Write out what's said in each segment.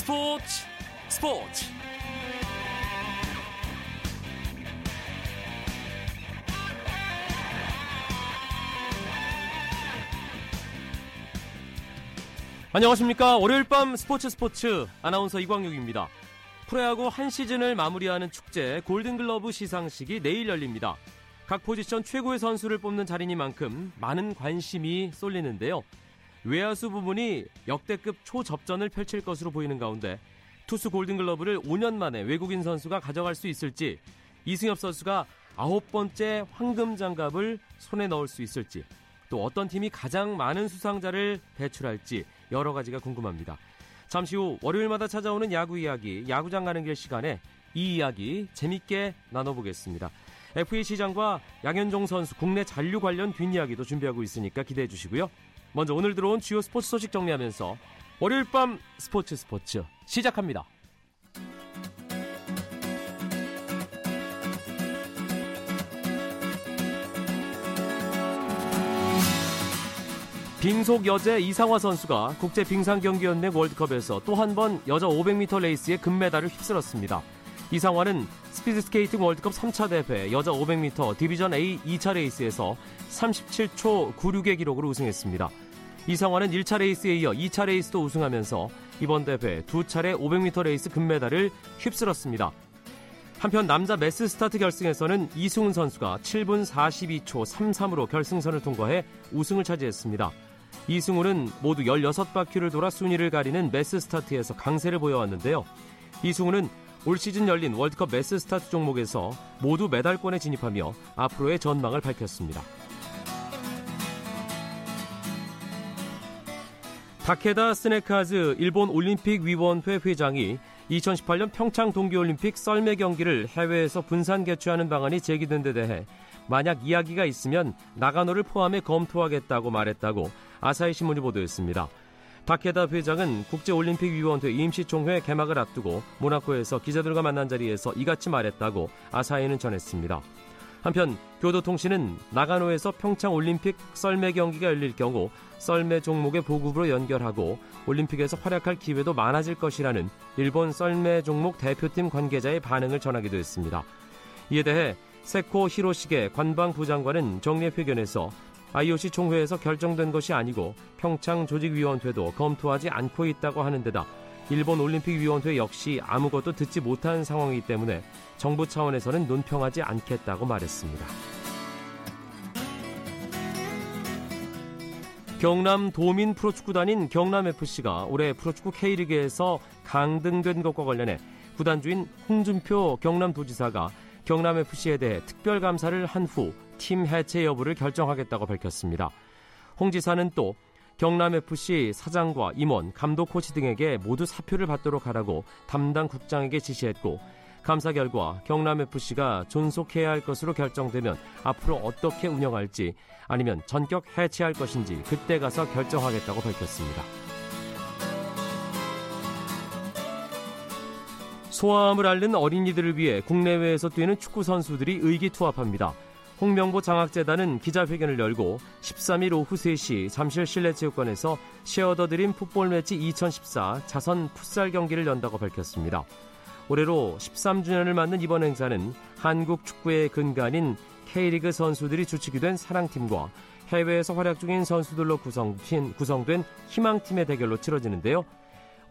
스포츠 스포츠. 안녕하십니까. 월요일 밤 스포츠 스포츠. 아나운서 이광용입니다. 프로야구 한 시즌을 마무리하는 축제 골든글러브 시상식이 내일 열립니다. 각 포지션 최고의 선수를 뽑는 자리니만큼 많은 관심이 쏠리는데요 외야수 부분이 역대급 초접전을 펼칠 것으로 보이는 가운데 투수 골든글러브를 5년 만에 외국인 선수가 가져갈 수 있을지 이승엽 선수가 아홉 번째 황금 장갑을 손에 넣을 수 있을지 또 어떤 팀이 가장 많은 수상자를 배출할지 여러 가지가 궁금합니다. 잠시 후 월요일마다 찾아오는 야구 이야기, 야구장 가는 길 시간에 이 이야기 재밌게 나눠보겠습니다. FA 시장과 양현종 선수 국내 잔류 관련 뒷이야기도 준비하고 있으니까 기대해 주시고요. 먼저 오늘 들어온 주요 스포츠 소식 정리하면서 월요일 밤 스포츠 스포츠 시작합니다. 빙속 여제 이상화 선수가 국제 빙상경기연맹 월드컵에서 또 한 번 여자 500m 레이스의 금메달을 휩쓸었습니다. 이상화는 스피드스케이팅 월드컵 3차 대회 여자 500m 디비전 A 2차 레이스에서 37초 96의 기록으로 우승했습니다. 이상화는 1차 레이스에 이어 2차 레이스도 우승하면서 이번 대회 두 차례 500m 레이스 금메달을 휩쓸었습니다. 한편 남자 매스 스타트 결승에서는 이승훈 선수가 7분 42초 33으로 결승선을 통과해 우승을 차지했습니다. 이승훈은 모두 16바퀴를 돌아 순위를 가리는 매스 스타트에서 강세를 보여왔는데요. 이승훈은 올 시즌 열린 월드컵 매스 스타트 종목에서 모두 메달권에 진입하며 앞으로의 전망을 밝혔습니다. 다케다 스네카즈 일본 올림픽 위원회 회장이 2018년 평창 동계올림픽 썰매 경기를 해외에서 분산 개최하는 방안이 제기된 데 대해 만약 이야기가 있으면 나가노를 포함해 검토하겠다고 말했다고 아사히 신문이 보도했습니다. 다케다 회장은 국제올림픽위원회 임시총회 개막을 앞두고 모나코에서 기자들과 만난 자리에서 이같이 말했다고 아사히는 전했습니다. 한편 교도통신은 나가노에서 평창 올림픽 썰매 경기가 열릴 경우 썰매 종목의 보급으로 연결하고 올림픽에서 활약할 기회도 많아질 것이라는 일본 썰매 종목 대표팀 관계자의 반응을 전하기도 했습니다. 이에 대해 세코 히로시게 관방부 장관은 정례회견에서 IOC 총회에서 결정된 것이 아니고 평창 조직위원회도 검토하지 않고 있다고 하는 데다 일본 올림픽위원회 역시 아무것도 듣지 못한 상황이기 때문에 정부 차원에서는 논평하지 않겠다고 말했습니다. 경남 도민 프로축구단인 경남FC가 올해 프로축구 K리그에서 강등된 것과 관련해 구단주인 홍준표 경남도지사가 경남FC에 대해 특별감사를 한 후 팀 해체 여부를 결정하겠다고 밝혔습니다. 홍 지사는 또 경남FC 사장과 임원, 감독 코치 등에게 모두 사표를 받도록 하라고 담당 국장에게 지시했고 감사 결과 경남FC가 존속해야 할 것으로 결정되면 앞으로 어떻게 운영할지 아니면 전격 해체할 것인지 그때 가서 결정하겠다고 밝혔습니다. 소아암을 앓는 어린이들을 위해 국내외에서 뛰는 축구 선수들이 의기투합합니다. 홍명보 장학재단은 기자회견을 열고 13일 오후 3시 잠실 실내체육관에서 쉐어더 드림 풋볼 매치 2014 자선 풋살 경기를 연다고 밝혔습니다. 올해로 13주년을 맞는 이번 행사는 한국 축구의 근간인 K리그 선수들이 주축이 된 사랑팀과 해외에서 활약 중인 선수들로 구성된 희망팀의 대결로 치러지는데요.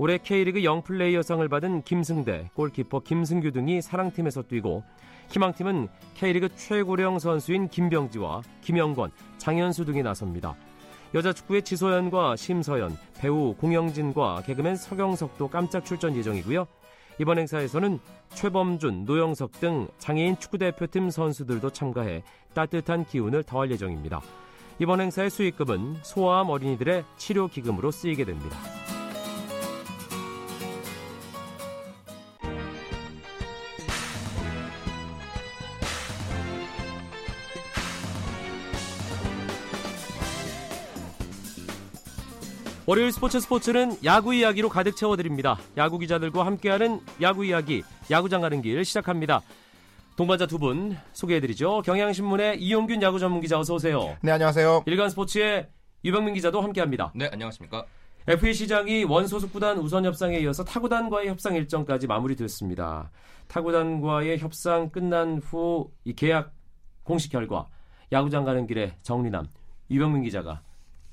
올해 K리그 영플레이어상을 받은 김승대, 골키퍼 김승규 등이 사랑팀에서 뛰고 희망팀은 K리그 최고령 선수인 김병지와 김영권, 장현수 등이 나섭니다. 여자 축구의 지소연과 심서연, 배우 공영진과 개그맨 서경석도 깜짝 출전 예정이고요. 이번 행사에서는 최범준, 노영석 등 장애인 축구대표팀 선수들도 참가해 따뜻한 기운을 더할 예정입니다. 이번 행사의 수익금은 소아암 어린이들의 치료 기금으로 쓰이게 됩니다. 월요일 스포츠 스포츠는 야구 이야기로 가득 채워드립니다. 야구 기자들과 함께하는 야구 이야기, 야구장 가는 길 시작합니다. 동반자 두 분 소개해드리죠. 경향신문의 이용균 야구 전문 기자 어서 오세요. 네, 안녕하세요. 일간 스포츠의 유병민 기자도 함께합니다. 네, 안녕하십니까. FA 시장이 원소속 구단 우선 협상에 이어서 타구단과의 협상 일정까지 마무리됐습니다. 타구단과의 협상 끝난 후 이 계약 공식 결과 야구장 가는 길에 정리남 유병민 기자가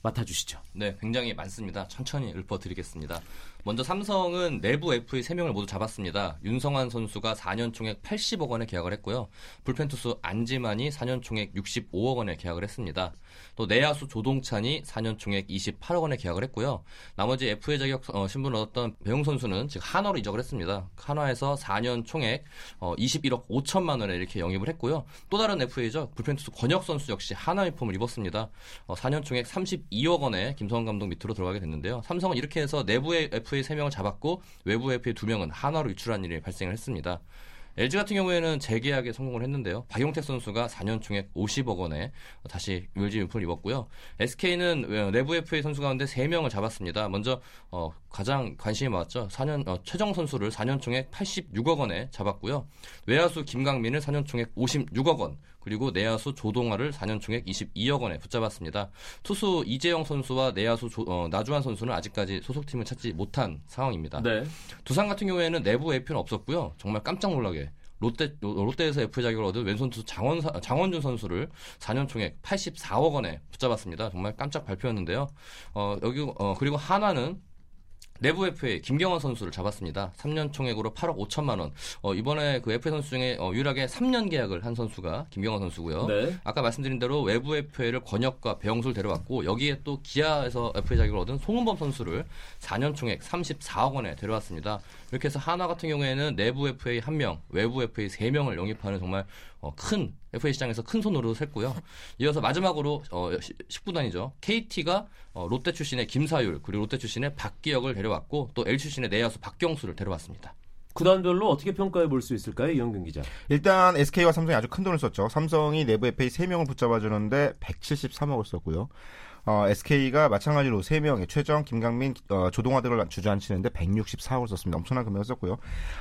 맡아주시죠. 네, 굉장히 많습니다. 천천히 읊어드리겠습니다. 먼저 삼성은 내부 FA 3명을 모두 잡았습니다. 윤성환 선수가 4년 총액 80억 원에 계약을 했고요. 불펜 투수 안지만이 4년 총액 65억 원에 계약을 했습니다. 또 내야수 조동찬이 4년 총액 28억 원에 계약을 했고요. 나머지 FA 자격 어, 신분을 얻었던 배용 선수는 지금 한화로 이적을 했습니다. 한화에서 4년 총액 어, 21억 5천만 원에 이렇게 영입을 했고요. 또 다른 FA죠. 불펜 투수 권혁 선수 역시 한화 유품을 입었습니다. 어, 4년 총액 32억 원에 김성원 감독 밑으로 들어가게 됐는데요. 삼성은 이렇게 해서 내부의 FA FA 3명을 잡았고 외부 FA 2명은 한화로 유출한 일이 발생을 했습니다. LG 같은 경우에는 재계약에 성공을 했는데요. 박용택 선수가 4년 총액 50억 원에 다시 LG 유품을 입었고요. SK는 내부 FA 선수 가운데 3명을 잡았습니다. 먼저 어, 가장 관심이 많았죠. 4년 어, 최정 선수를 4년 총액 86억 원에 잡았고요. 외야수 김강민을 4년 총액 56억 원, 그리고 내야수 조동아를 4년 총액 22억 원에 붙잡았습니다. 투수 이재영 선수와 내야수 조, 어, 나주환 선수는 아직까지 소속팀을 찾지 못한 상황입니다. 네. 두산 같은 경우에는 내부 FA는 없었고요. 정말 깜짝 놀라게 롯데 롯데에서 FA 자격을 얻은 왼손 투수 장원 장원준 선수를 4년 총액 84억 원에 붙잡았습니다. 정말 깜짝 발표였는데요. 어, 여기 어, 그리고 하나는 내부 FA 김경원 선수를 잡았습니다. 3년 총액으로 8억 5천만 원. 어, 이번에 그 FA 선수 중에 어, 유일하게 3년 계약을 한 선수가 김경원 선수고요. 네. 아까 말씀드린 대로 외부 FA를 권혁과 배영수를 데려왔고 여기에 또 기아에서 FA 자격을 얻은 송은범 선수를 4년 총액 34억 원에 데려왔습니다. 이렇게 해서 하나 같은 경우에는 내부 FA 1명, 외부 FA 3명을 영입하는 정말 어, 큰 FA 시장에서 큰 손으로 샜고요. 이어서 마지막으로 어, 19단이죠. KT가 어, 롯데 출신의 김사율 그리고 롯데 출신의 박기혁을 데려왔고 또 L 출신의 내야수 박경수를 데려왔습니다. 구단별로 어떻게 평가해 볼 수 있을까요, 이영균 기자? 일단 SK와 삼성이 아주 큰 돈을 썼죠. 삼성이 내부 FA 3명을 붙잡아 주는데 173억을 썼고요. 어, SK가 마찬가지로 3명의 최정, 김강민, 어, 조동화 등을 주저앉히는데 164억을 썼습니다. 엄청난 금액을 썼고요.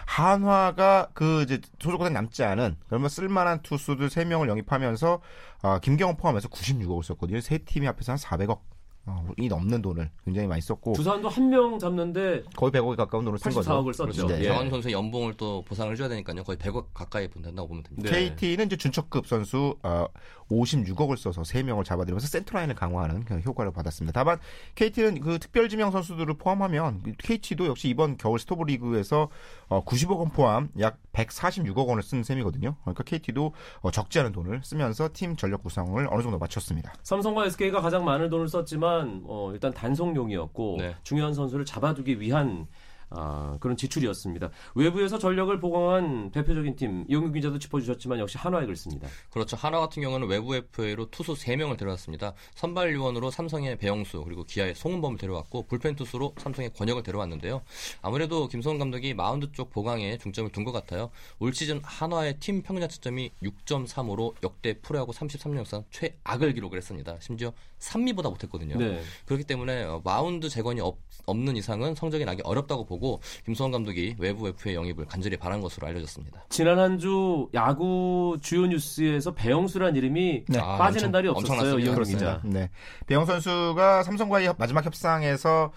한화가 그 이제 소속구단 남지 않은 그러면 쓸만한 투수들 3명을 영입하면서 어, 김경호 포함해서 96억을 썼거든요. 세 팀이 합해서 한 400억 어, 이 넘는 돈을 굉장히 많이 썼고 두산도 한 명 잡는데 거의 100억에 가까운 돈을 쓴 거죠. 84억을 썼죠. 그렇죠. 예. 장원준 선수의 연봉을 또 보상을 줘야 되니까요. 거의 100억 가까이 본다고 보면 됩니다. 네. KT는 이제 준척급 선수 어, 56억을 써서 3명을 잡아들이면서 센터라인을 강화하는 효과를 받았습니다. 다만 KT는 그 특별 지명 선수들을 포함하면 KT도 역시 이번 겨울 스토브 리그에서 어, 90억 원 포함 약 146억 원을 쓴 셈이거든요. 그러니까 KT도 어, 적지 않은 돈을 쓰면서 팀 전력 구성을 어느 정도 맞췄습니다. 삼성과 SK가 가장 많은 돈을 썼지만 어, 일단 단속용이었고 네. 중요한 선수를 잡아두기 위한 아, 그런 지출이었습니다. 외부에서 전력을 보강한 대표적인 팀 이용규 기자도 짚어주셨지만 역시 한화에 그렇습니다. 그렇죠. 한화 같은 경우는 외부 FA로 투수 3명을 데려왔습니다. 선발 요원으로 삼성의 배영수 그리고 기아의 송은범을 데려왔고 불펜 투수로 삼성의 권혁을 데려왔는데요. 아무래도 김성근 감독이 마운드 쪽 보강에 중점을 둔 것 같아요. 올 시즌 한화의 팀 평균 자책점이 6.35로 역대 프로야구 33년 상 최악을 기록을 했습니다. 심지어 3미보다 못했거든요. 네. 그렇기 때문에 어, 마운드 재건이 없, 는 이상은 성적이 나기 어렵다고 보고 김성원 감독이 외부 FA 영입을 간절히 바란 것으로 알려졌습니다. 지난 한 주 야구 주요 뉴스에서 배영수란 이름이 네. 빠지는 아, 날이 없었어요. 이영 기자. 네. 배영 선수가 삼성과의 마지막 협상에서 어,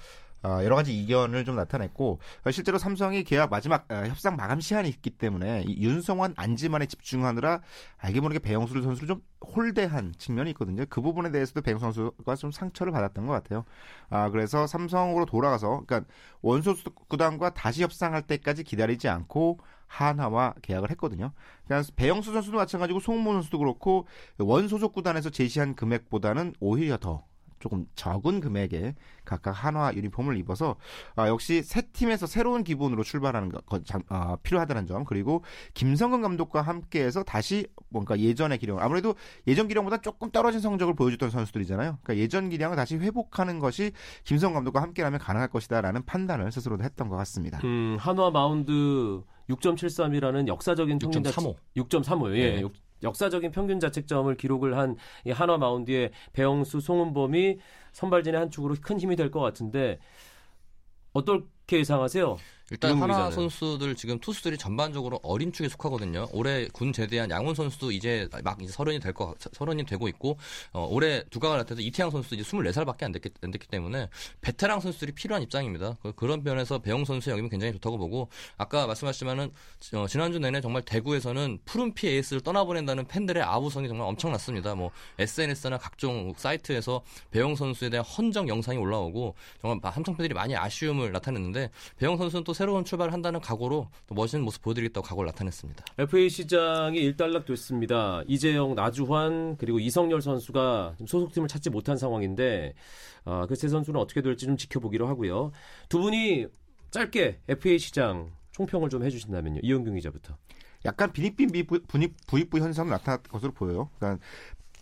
여러 가지 이견을 좀 나타냈고 실제로 삼성이 계약 마지막 어, 협상 마감 시한이 있기 때문에 윤성환 안지만에 집중하느라 알게 모르게 배영수 선수를 좀 홀대한 측면이 있거든요. 그 부분에 대해서도 배영수 선수가 좀 상처를 받았던 것 같아요. 아 그래서 삼성으로 돌아가서 그러니까 원소 구단과 다시 협상할 때까지 기다리지 않고 한화와 계약을 했거든요. 그래서 배영수 선수도 마찬가지고 송모 선수도 그렇고 원소속 구단에서 제시한 금액보다는 오히려 더 조금 적은 금액에 각각 한화 유니폼을 입어서 아, 역시 새 팀에서 새로운 기분으로 출발하는 것 아, 필요하다는 점 그리고 김성근 감독과 함께해서 다시 뭔가 예전의 기량 아무래도 예전 기량보다 조금 떨어진 성적을 보여줬던 선수들이잖아요. 그러니까 예전 기량을 다시 회복하는 것이 김성근 감독과 함께라면 가능할 것이다라는 판단을 스스로도 했던 것 같습니다. 음, 한화 마운드 6.73이라는 역사적인 평균 6.35. 6.35. 예. 네. 역사적인 평균 자책점을 기록을 한 이 한화 마운드의 배영수, 송은범이 선발진의 한 축으로 큰 힘이 될 것 같은데 어떻게 예상하세요? 일단 하나. 선수들 지금 투수들이 전반적으로 어린 축에 속하거든요. 올해 군 제대한 양훈 선수도 이제 막 이제 서른이 될 거, 서른이 되고 있고, 어, 올해 두각을 나타내서 이태양 선수도 이제 24살밖에 안 됐기, 안 됐기 때문에 베테랑 선수들이 필요한 입장입니다. 그- 그런 면에서 배영 선수의 영입은 굉장히 좋다고 보고, 아까 말씀하셨지만은, 어, 지난주 내내 정말 대구에서는 푸른피 에이스를 떠나보낸다는 팬들의 아우성이 정말 엄청났습니다. 뭐, SNS나 각종 사이트에서 배영 선수에 대한 헌정 영상이 올라오고, 정말 함청 팬들이 많이 아쉬움을 나타냈는데, 배영 선수는 또 새로운 출발을 한다는 각오로 또 멋있는 모습 보여드리겠다고 각오를 나타냈습니다. FA 시장이 일단락됐습니다. 이재영, 나주환 그리고 이성열 선수가 소속팀을 찾지 못한 상황인데 아, 그세 선수는 어떻게 될지 좀 지켜보기로 하고요. 두 분이 짧게 FA 시장 총평을 좀 해주신다면요. 이영균 기자부터. 약간 분입 부익부 현상이 나타났 것으로 보여요. 그러니까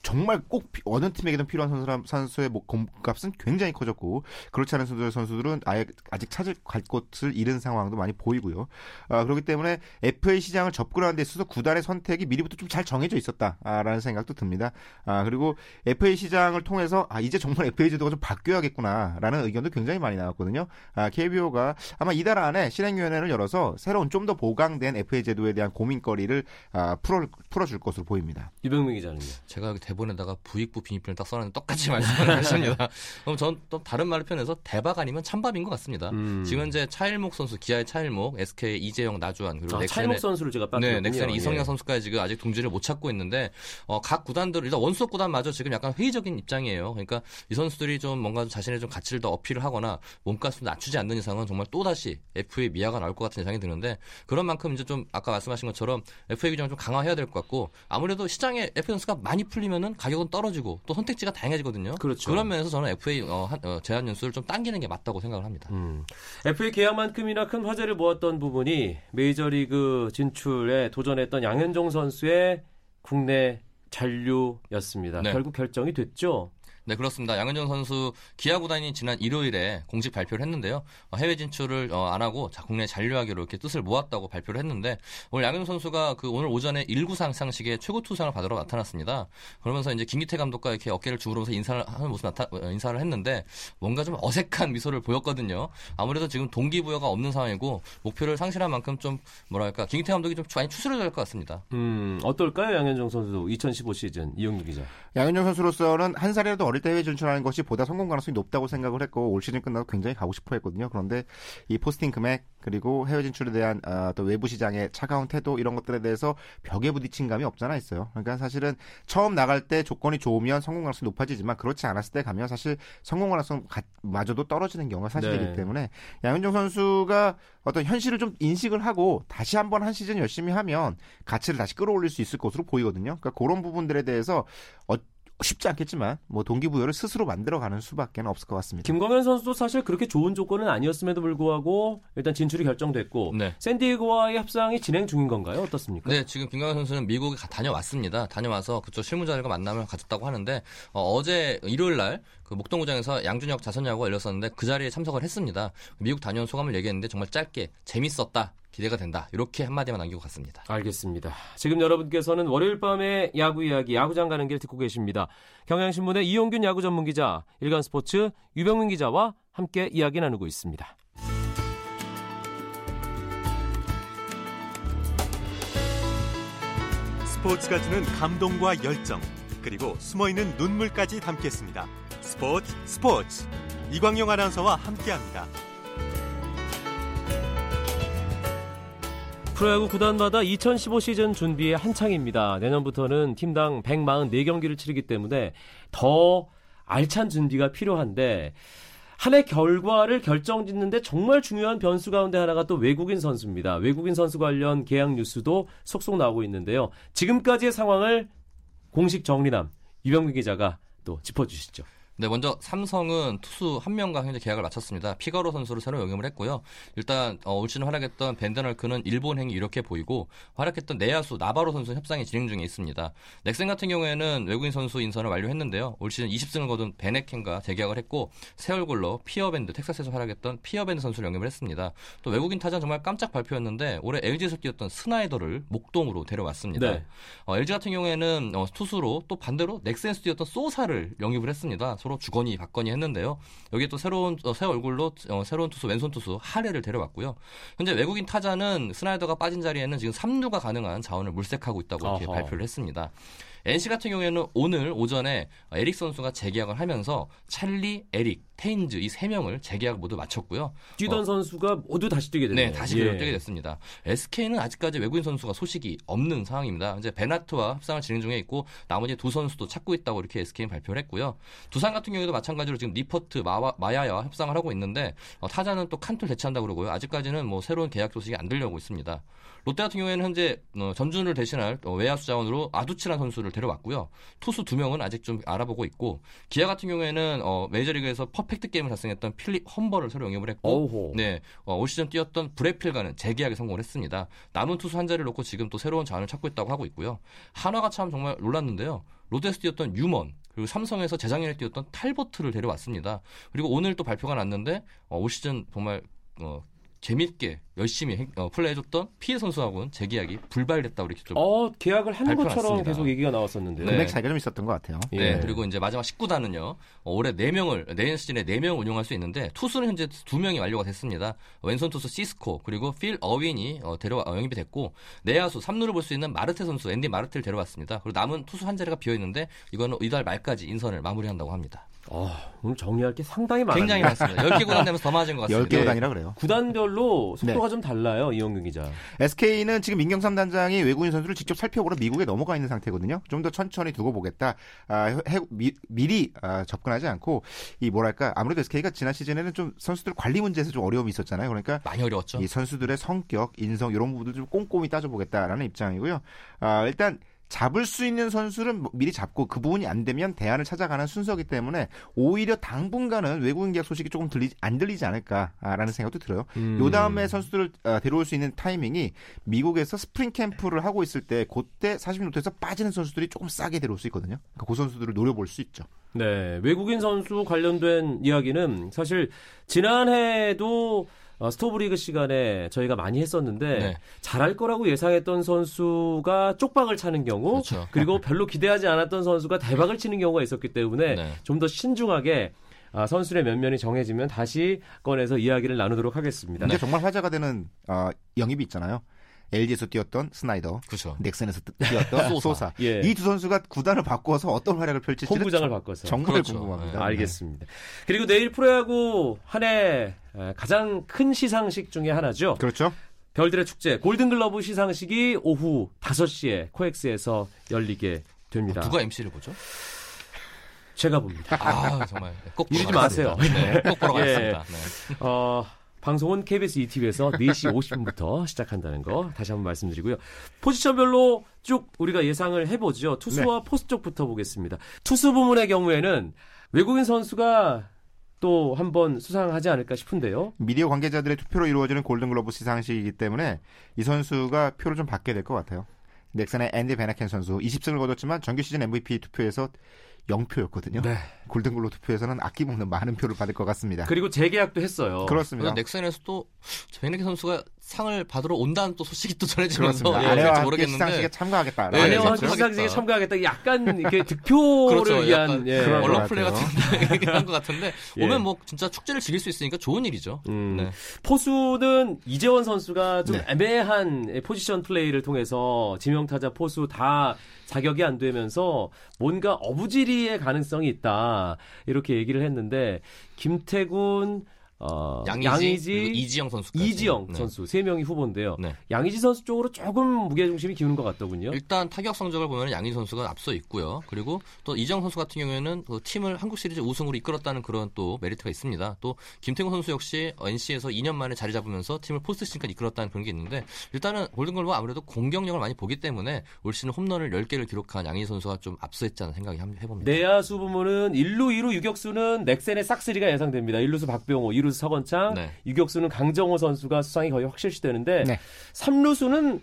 정말 꼭 피- 어느 팀에게든 필요한 선수람, 선수의 뭐 몸값은 굉장히 커졌고 그렇지 않은 선수들, 선수들은 아예 아직 찾을 갈 곳을 잃은 상황도 많이 보이고요. 아, 그렇기 때문에 FA 시장을 접근하는 데 있어서 구단의 선택이 미리부터 좀 잘 정해져 있었다라는 생각도 듭니다. 아, 그리고 FA 시장을 통해서 아, 이제 정말 FA 제도가 좀 바뀌어야겠구나라는 의견도 굉장히 많이 나왔거든요. 아, KBO가 아마 이달 안에 실행위원회를 열어서 새로운 좀 더 보강된 FA 제도에 대한 고민거리를 아, 풀어 풀어줄 것으로 보입니다. 이병민 기자는요. 제가 여기 대본에다가 부익부 비니필을 딱 써놨는데 똑같이 말씀을 하십니다. 그럼 전 또 다른 말을 표현해서 대박 아니면 찬밥인 것 같습니다. 음. 지금 이제 차일목 선수, 기아의 차일목, SK 이재영, 나주환 그리고 아, 넥센의 차일목 선수를 제가 네, 빡 넥센의 이성영 선수까지 지금 아직 동지를 못 찾고 있는데 어, 각 구단들 일단 원소 구단마저 지금 약간 회의적인 입장이에요. 그러니까 이 선수들이 좀 뭔가 자신의 좀 가치를 더 어필을 하거나 몸값을 낮추지 않는 이상은 정말 또 다시 FA 미아가 나올 것 같은 예상이 드는데 그런 만큼 이제 좀 아까 말씀하신 것처럼 FA 규정을 좀 강화해야 될 것 같고 아무래도 시장에 FA 선수가 많이 풀리면 은 가격은 떨어지고 또 선택지가 다양해지거든요. 그렇죠. 런 면에서 저는 FA 어, 한- 어, 제한 연수를 좀 당기는 게 맞다고 생각을 합니다. 음. FA 계약만큼이나 큰 화제를 모았던 부분이 메이저리그 진출에 도전했던 양현종 선수의 국내 잔류였습니다. 네. 결국 결정이 됐죠. 네, 그렇습니다. 양현종 선수 기아 구단이 지난 일요일에 공식 발표를 했는데요. 어, 해외 진출을 어, 안 하고 자, 국내 잔류하기로 이렇게 뜻을 모았다고 발표를 했는데 오늘 양현종 선수가 그 오늘 오전에 일구상 상식에 최고 투상을 받으러 나타났습니다. 그러면서 이제 김기태 감독과 이렇게 어깨를 주무르면서 인사를 하는 모습 나타 어, 인사를 했는데 뭔가 좀 어색한 미소를 보였거든요. 아무래도 지금 동기부여가 없는 상황이고 목표를 상실한 만큼 좀 뭐랄까 김기태 감독이 좀 많이 추스려야 될 것 같습니다. 음, 어떨까요, 양현종 선수도 2015 시즌 이용규 기자. 양현종 선수로서는 한 살이라도 어릴 때 해외 진출하는 것이 보다 성공 가능성이 높다고 생각을 했고 올 시즌 끝나고 굉장히 가고 싶어 했거든요. 그런데 이 포스팅 금액 그리고 해외 진출에 대한 아, 또 외부 시장의 차가운 태도 이런 것들에 대해서 벽에 부딪힌 감이 없잖아 있어요. 그러니까 사실은 처음 나갈 때 조건이 좋으면 성공 가능성이 높아지지만 그렇지 않았을 때 가면 사실 성공 가능성 가- 마저도 떨어지는 경우가 사실이기 네. 때문에 양현종 선수가 어떤 현실을 좀 인식을 하고 다시 한번 한 시즌 열심히 하면 가치를 다시 끌어올릴 수 있을 것으로 보이거든요. 그러니까 그런 부분들에 대해서 어, 쉽지 않겠지만 뭐 동기부여를 스스로 만들어가는 수밖에 없을 것 같습니다. 김광현 선수도 사실 그렇게 좋은 조건은 아니었음에도 불구하고 일단 진출이 결정됐고 네. 샌디에고와의 협상이 진행 중인 건가요? 어떻습니까? 네, 지금 김광현 선수는 미국에 가- 다녀왔습니다. 다녀와서 그쪽 실무자들과 만남을 가졌다고 하는데 어, 제 일요일 날 그 목동구장에서 양준혁 자선야구가 열렸었는데 그 자리에 참석을 했습니다. 미국 다녀온 소감을 얘기했는데 정말 짧게 재밌었다. 기대가 된다. 이렇게 한마디만 남기고 갔습니다. 알겠습니다. 지금 여러분께서는 월요일 밤에 야구 이야기 야구장 가는 길 듣고 계십니다. 경향신문의 이용균 야구 전문 기자, 일간 스포츠 유병민 기자와 함께 이야기 나누고 있습니다. 스포츠가 주는 감동과 열정 그리고 숨어있는 눈물까지 담겠습니다. 스포츠 스포츠 이광용 아나운서와 함께합니다. 프로야구 구단마다 2015 시즌 준비에 한창입니다. 내년부터는 팀당 144경기를 치르기 때문에 더 알찬 준비가 필요한데 한 해 결과를 결정짓는데 정말 중요한 변수 가운데 하나가 또 외국인 선수입니다. 외국인 선수 관련 계약 뉴스도 속속 나오고 있는데요. 지금까지의 상황을 공식 정리남 유병민 기자가 또 짚어주시죠. 네, 먼저 삼성은 투수 한 명과 현재 계약을 마쳤습니다. 피가로 선수를 새로 영입을 했고요. 일단 어, 올 시즌 활약했던 밴덴헐크는 일본 행이 이렇게 보이고 활약했던 내야수 나바로 선수 협상이 진행 중에 있습니다. 넥센 같은 경우에는 외국인 선수 인선을 완료했는데요. 올 시즌 20승을 거둔 밴헤켄과 재계약을 했고 새 얼굴로 피어밴드 텍사스에서 활약했던 피어밴드 선수를 영입을 했습니다. 또 외국인 타자 정말 깜짝 발표였는데 올해 LG에서 뛰었던 스나이더를 목동으로 데려왔습니다. 네. 어, LG 같은 경우에는 어, 투수로 또 반대로 넥센에서 뛰었던 소사를 영입을 했습니다. 서로 주거니 받거니 했는데요. 여기 또 새로운 어, 새 얼굴로 어, 새로운 투수 왼손 투수 하렐을 데려왔고요. 현재 외국인 타자는 스나이더가 빠진 자리에는 지금 3루가 가능한 자원을 물색하고 있다고 이렇게 어허. 발표를 했습니다. NC 같은 경우에는 오늘 오전에 에릭 선수가 재계약을 하면서 찰리, 에릭, 테임즈 이 세 명을 재계약을 모두 마쳤고요. 뛰던 어. 선수가 모두 다시 뛰게 됐네요. 네, 다시 예. 뛰게 됐습니다. SK는 아직까지 외국인 선수가 소식이 없는 상황입니다. 이제 밴와트와 협상을 진행 중에 있고 나머지 두 선수도 찾고 있다고 이렇게 SK는 발표를 했고요. 두산 같은 경우에도 마찬가지로 지금 니퍼트, 마와, 마야와 협상을 하고 있는데 어, 타자는 또 칸투를 대체한다고 그러고요. 아직까지는 뭐 새로운 계약 소식이 안 들려오고 있습니다. 롯데 같은 경우에는 현재 어, 전준우를 대신할 어, 외야수 자원으로 아두치란 선수를 데려왔고요. 투수 두 명은 아직 좀 알아보고 있고 기아 같은 경우에는 어, 메이저리그에서 퍼펙트 게임을 달성했던 필립 험버를 새로 영입을 했고 어우호. 네, 어, 올 시즌 뛰었던 브렛 필과는 재계약에 성공을 했습니다. 남은 투수 한 자리를 놓고 지금 또 새로운 자원을 찾고 있다고 하고 있고요. 한화가 참 정말 놀랐는데요. 롯데에서 뛰었던 유먼 그리고 삼성에서 재작년에 뛰었던 탈버트를 데려왔습니다. 그리고 오늘 또 발표가 났는데 어, 올 시즌 정말 어, 재밌게 열심히 행- 어, 플레이해줬던 피해 선수하고는 재계약이 불발됐다고 이렇게 좀 어, 계약을 하는 발표 것처럼 났습니다. 계속 얘기가 나왔었는데요. 네. 금액 차이가 좀 있었던 것 같아요. 예. 네, 그리고 이제 마지막 19단은요. 어, 올해 4명을 내년 시즌에 4명을 운용할 수 있는데 투수는 현재 2명이 완료가 됐습니다. 왼손 투수 시스코 그리고 필 어윈이 어, 데려와 어, 영입이 됐고 내야수 3루를 볼 수 있는 마르테 선수 앤디 마르테를 데려왔습니다. 그리고 남은 투수 한 자리가 비어 있는데 이거는 이달 말까지 인선을 마무리한다고 합니다. 아, 오늘 정리할 게 상당히 많아요. 굉장히 많습니다. 10개 구단 되면서 더 많아진 것 같습니다. 10개 네. 단이라 그래요. 구단별로 속도가 네. 좀 달라요, 이영균 기자. SK는 지금 민경삼 단장이 외국인 선수를 직접 살펴보러 미국에 넘어가 있는 상태거든요. 좀 더 천천히 두고 보겠다. 아, 해- 미, 미리 아, 접근하지 않고 이 뭐랄까 아무래도 SK가 지난 시즌에는 좀 선수들 관리 문제에서 좀 어려움이 있었잖아요. 그러니까 많이 어려웠죠. 이 선수들의 성격, 인성 이런 부분들 좀 꼼꼼히 따져보겠다라는 입장이고요. 아, 일단 잡을 수 있는 선수는 뭐 미리 잡고 그 부분이 안 되면 대안을 찾아가는 순서이기 때문에 오히려 당분간은 외국인 계약 소식이 조금 들리 안 들리지 않을까라는 생각도 들어요. 음. 요 다음에 선수들을 어, 데려올 수 있는 타이밍이 미국에서 스프링 캠프를 하고 있을 때 그때 40인 로스터에서 빠지는 선수들이 조금 싸게 데려올 수 있거든요. 그러니까 그 선수들을 노려볼 수 있죠. 네, 외국인 선수 관련된 이야기는 사실 지난해에도 어, 스토브리그 시간에 저희가 많이 했었는데 네. 잘할 거라고 예상했던 선수가 쪽박을 차는 경우 그렇죠. 리고 별로 기대하지 않았던 선수가 대박을 치는 경우가 있었기 때문에 네. 좀더 신중하게 아, 선수의 면면이 정해지면 다시 꺼내서 이야기를 나누도록 하겠습니다. 근데 정말 화제가 되는 어, 영입이 있잖아요. LG에서 뛰었던 스나이더, 그렇죠. 넥센에서 뛰었던 소사. 소사. 예. 이 두 선수가 구단을 바꿔서 어떤 활약을 펼칠지 홈구장을 바꿔서. 정말 그렇죠. 궁금합니다. 네, 알겠습니다. 그리고 내일 프로야구 한 해 가장 큰 시상식 중에 하나죠. 네. 그렇죠. 별들의 축제 골든글러브 시상식이 오후 5시에 코엑스에서 열리게 됩니다. 누가 MC를 보죠? 제가 봅니다. 아, 정말 꼭 보러 이러지 가겠습니다. 네, 꼭 보러 예. 가겠습니다. 네. 어, 방송은 KBS ETV에서 4시 50분부터 시작한다는 거 다시 한번 말씀드리고요. 포지션별로 쭉 우리가 예상을 해보죠. 투수와 포수 쪽부터 보겠습니다. 투수 부문의 경우에는 외국인 선수가 또 한번 수상하지 않을까 싶은데요. 미디어 관계자들의 투표로 이루어지는 골든글러브 시상식이기 때문에 이 선수가 표를 좀 받게 될 것 같아요. 넥슨의 앤디 베나켄 선수 20승을 거뒀지만 정규 시즌 MVP 투표에서 0표였거든요. 네. 골든글로 투표에서는 아낌없는 많은 표를 받을 것 같습니다. 그리고 재계약도 했어요. 그렇습니다. 또 베네키 선수가 상을 받으러 온다는 또 소식이 또 전해지면서. 예, 아내와 함께 시상식에 참가하겠다. 네, 아내와. 함께 시상식에 하겠다. 참가하겠다. 약간 이렇게 득표를 그렇죠. 위한 예. 언론 것 플레이. 같은 얘기를 한것 같은데 예. 오면 뭐 진짜 축제를 즐길 수 있으니까 좋은 일이죠. 음, 네. 포수는 이재원 선수가 좀 네. 애매한 포지션 플레이를 통해서 지명타자 포수 다 자격이 안 되면서 뭔가 어부지리의 가능성이 있다 이렇게 얘기를 했는데 김태군 어, 양의지, 그리고 이지영 선수까지. 이지영 네. 선수 세 명이 후보인데요. 네. 양의지 선수 쪽으로 조금 무게 중심이 기우는 것 같더군요. 일단 타격 성적을 보면 양희 선수가 앞서 있고요. 그리고 또 이정 선수 같은 경우에는 그 팀을 한국 시리즈 우승으로 이끌었다는 그런 또 메리트가 있습니다. 또 김태균 선수 역시 NC에서 2년 만에 자리 잡으면서 팀을 포스트시즌까지 이끌었다는 그런 게 있는데 일단은 골든글러브 아무래도 공격력을 많이 보기 때문에 올 시즌 홈런을 10개를 기록한 양희 선수가 좀 앞서 있지 않은 생각이 함- 해봅니다. 내야수 부문은 1루, 2루, 유격수는 넥센의 싹쓸이가 예상됩니다. 1루수 박병호, 2루 수 서건창, 네. 유격수는 강정호 선수가 수상이 거의 확실시되는데 네. 3루수는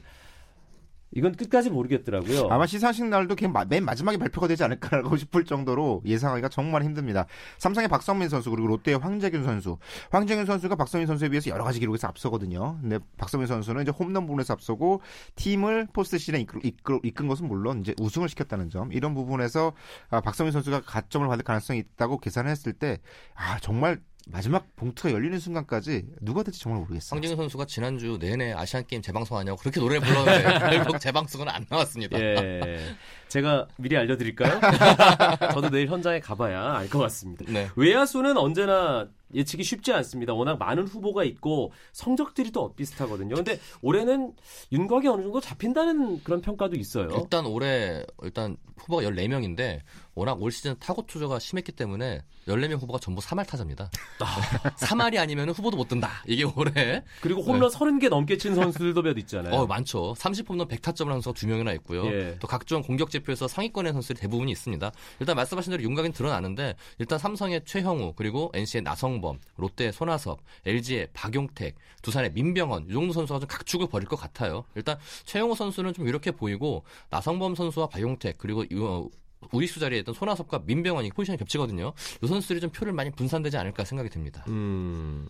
이건 끝까지 모르겠더라고요. 아마 시상식 날도 맨 마지막에 발표가 되지 않을까라고 싶을 정도로 예상하기가 정말 힘듭니다. 삼성의 박성민 선수 그리고 롯데의 황재균 선수. 황재균 선수가 박석민 선수에 비해서 여러 가지 기록에서 앞서거든요. 근데 박석민 선수는 이제 홈런 부분에서 앞서고 팀을 포스트 시즌에 이끌, 이끌, 이끈 것은 물론 이제 우승을 시켰다는 점 이런 부분에서 아, 박석민 선수가 가점을 받을 가능성이 있다고 계산했을 때 아 정말 마지막 봉투가 열리는 순간까지 누가 될지 정말 모르겠어요. 황진우 선수가 지난주 내내 아시안 게임 재방송하냐고 그렇게 노래를 불렀는데 결국 재방송은 안 나왔습니다. 예. 제가 미리 알려드릴까요? 저도 내일 현장에 가봐야 알 것 같습니다. 네. 외야수는 언제나 예측이 쉽지 않습니다. 워낙 많은 후보가 있고 성적들이 또 엇비슷하거든요. 근데 올해는 윤곽이 어느 정도 잡힌다는 그런 평가도 있어요. 일단 올해 일단 후보가 14명인데 워낙 올 시즌 타고 투저가 심했기 때문에 14명 후보가 전부 3할 타자입니다. 3할이 아니면 후보도 못 든다. 이게 올해 그리고 홈런 30개 넘게 친 선수들도 몇 있잖아요. 네. 어, 많죠. 30홈런 100타점을 하는 선수가 두 명이나 있고요. 예. 또 각종 공격 지표에서 상위권의 선수들이 대부분이 있습니다. 일단 말씀하신 대로 윤곽은 드러나는데 일단 삼성의 최형우 그리고 NC의 나성 범, 롯데의 손아섭, LG의 박용택, 두산의 민병헌 이 정도 선수가 좀 각축을 벌일 것 같아요. 일단 최형우 선수는 좀 이렇게 보이고 나성범 선수와 박용택 그리고 이- 어, 우익수 자리에 있던 손아섭과 민병헌이 포지션이 겹치거든요. 이 선수들이 좀 표를 많이 분산되지 않을까 생각이 듭니다. 음.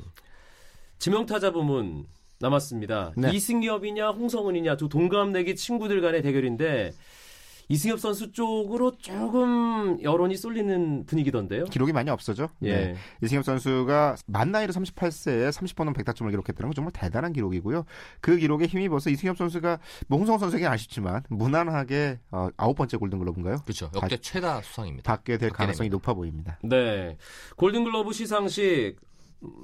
지명타자 부문 남았습니다. 네. 이승엽이냐 홍성은이냐 두 동갑내기 친구들 간의 대결인데 이승엽 선수 쪽으로 조금 여론이 쏠리는 분위기던데요. 기록이 많이 없어져. 예. 네. 이승엽 선수가 만 나이로 38세에 30번은 100타점을 기록했다는 건 정말 대단한 기록이고요. 그 기록에 힘입어서 이승엽 선수가 뭐 홍성 선수에게는 아쉽지만 무난하게 어, 아홉 번째 골든글러브인가요? 그렇죠. 역대 최다 수상입니다. 받게 될 받게 가능성이 됩니다. 높아 보입니다. 네. 골든글러브 시상식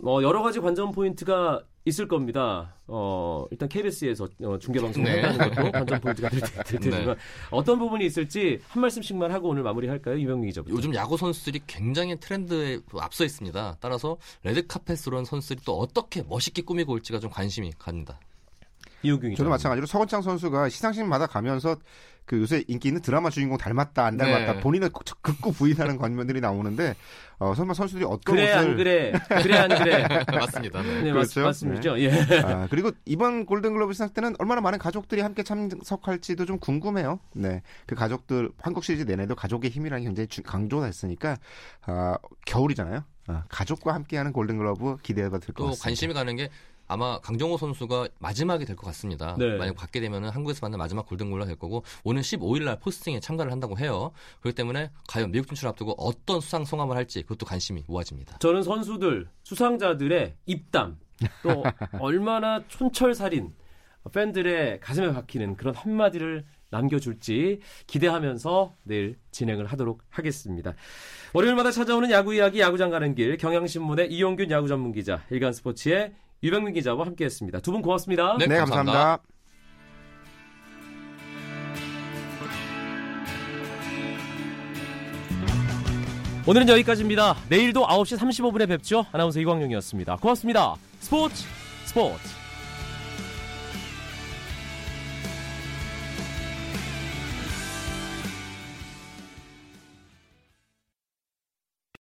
어, 여러 가지 관전 포인트가 있을 겁니다. 어, 일단 KBS에서 중계 방송을 네. 한다는 것도 관전 포인트가 될, 테- 될 테지만 네. 어떤 부분이 있을지 한 말씀씩만 하고 오늘 마무리할까요? 이병민 기자부터. 요즘 야구 선수들이 굉장히 트렌드에 앞서 있습니다. 따라서 레드카펫으로 한 선수들이 또 어떻게 멋있게 꾸미고 올지가 좀 관심이 갑니다. 기자. 저도 마찬가지로 서건창 선수가 시상식마다 가면서 그 요새 인기 있는 드라마 주인공 닮았다 안 닮았다 네. 본인을 극구 부인하는 장면들이 나오는데 어, 설마 선수들이 어떤 그래 안 옷을 그래 그래 안 그래 맞습니다. 네. 네, 그렇죠. 맞, 맞습니다. 예. 아, 그리고 이번 골든글러브 시상 때는 얼마나 많은 가족들이 함께 참석할지도 좀 궁금해요. 네, 그 가족들 한국 시리즈 내내도 가족의 힘이라는 게 굉장히 주- 강조가 됐으니까 아, 겨울이잖아요. 아, 가족과 함께하는 골든글러브 기대가 될것또 같습니다. 관심이 가는 게 아마 강정호 선수가 마지막이 될 것 같습니다. 네. 만약 받게 되면 한국에서 받는 마지막 골든골라 될 거고 오늘 15일 날 포스팅에 참가를 한다고 해요. 그렇기 때문에 과연 미국 진출 앞두고 어떤 수상 소감을 할지 그것도 관심이 모아집니다. 저는 선수들 수상자들의 입담 또 얼마나 촌철살인 팬들의 가슴에 박히는 그런 한마디를 남겨줄지 기대하면서 내일 진행을 하도록 하겠습니다. 월요일마다 찾아오는 야구 이야기 야구장 가는 길 경향신문의 이용균 야구 전문 기자 일간스포츠의 유병민 기자와 함께했습니다. 두 분 고맙습니다. 네, 네, 감사합니다. 감사합니다. 오늘은 여기까지입니다. 내일도 9시 35분에 뵙죠. 아나운서 이광용이었습니다. 고맙습니다. 스포츠 스포츠